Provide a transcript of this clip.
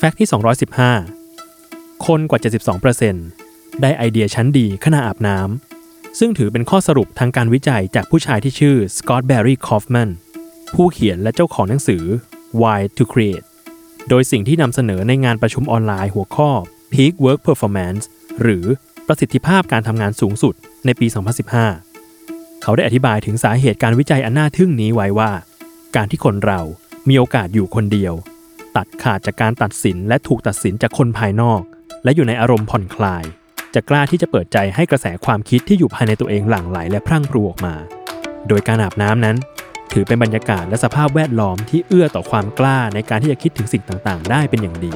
fact ที่ 215 คนกว่า 72%ได้ไอเดียชั้นดีขณะอาบน้ำ ซึ่งถือเป็นข้อสรุปทางการวิจัยจากผู้ชายที่ชื่อสกอตต์แบร์รี่คอฟแมนผู้เขียนและเจ้าของหนังสือ Why to Create โดยสิ่งที่นำเสนอในงานประชุมออนไลน์หัวข้อ Peak Work Performance หรือประสิทธิภาพการทำงานสูงสุดในปี 2015 เขาได้อธิบายถึงสาเหตุการวิจัยอันน่าทึ่งนี้ไว้ว่า การที่คนเรามีโอกาสอยู่คนเดียว ตัดขาดจากการตัดสินและถูกตัดสินจากคนภายนอก และอยู่ในอารมณ์ผ่อนคลาย จะกล้าที่จะเปิดใจให้กระแสความคิดที่อยู่ภายในตัวเองหลั่งไหลและพรั่งพรูออกมา โดยการอาบน้ำนั้น ถือเป็นบรรยากาศและสภาพแวดล้อมที่เอื้อต่อความกล้าในการที่จะคิดถึงสิ่งต่างๆ ได้เป็นอย่างดี